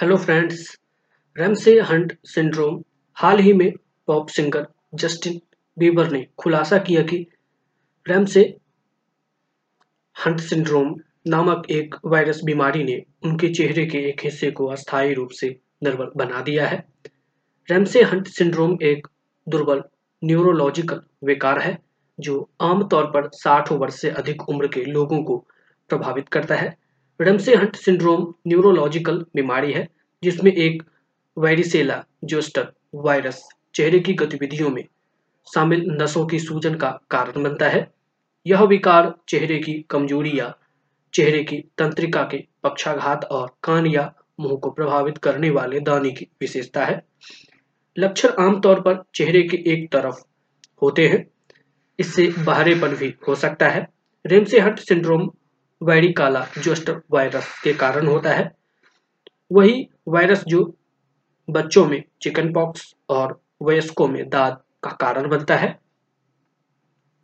Hello friends Ramsay Hunt syndrome हाल ही में pop singer Justin Bieber ने खुलासा किया कि रेमसे हंट सिंड्रोम नामक एक वायरस बीमारी ने उनके चेहरे के एक हिस्से को अस्थायी रूप से निर्बल बना दिया है। रेमसे हंट सिंड्रोम एक दुर्बल न्यूरोलॉजिकल विकार है, जो आमतौर पर 60 वर्ष से अधिक उम्र के लोगों को प्रभावित करता है। रेमसे हंट सिंड्रोम न्यूरोलॉजिकल बीमारी है, जिसमें एक वायरिसेला जोस्टर वायरस चेहरे की गतिविधियों में शामिल नसों की सूजन का कारण बनता है। यह विकार चेहरे की कमज़ोरी या चेहरे की तंत्रिका के पक्षाघात और कान या मुँह को प्रभावित करने वाले दाने की विशेषता है। लक्षण आमतौर पर चेहरे के एक तरफ़ होते हैं, इससे बाहरेपन भी हो सकता है। रेमसे हट सिंड्रोम वैरिकाला जोस्ट वायरस के कारण होता है, वही वायरस जो बच्चों में चिकन पॉक्स और वयस्कों में दाद का कारण बनता है।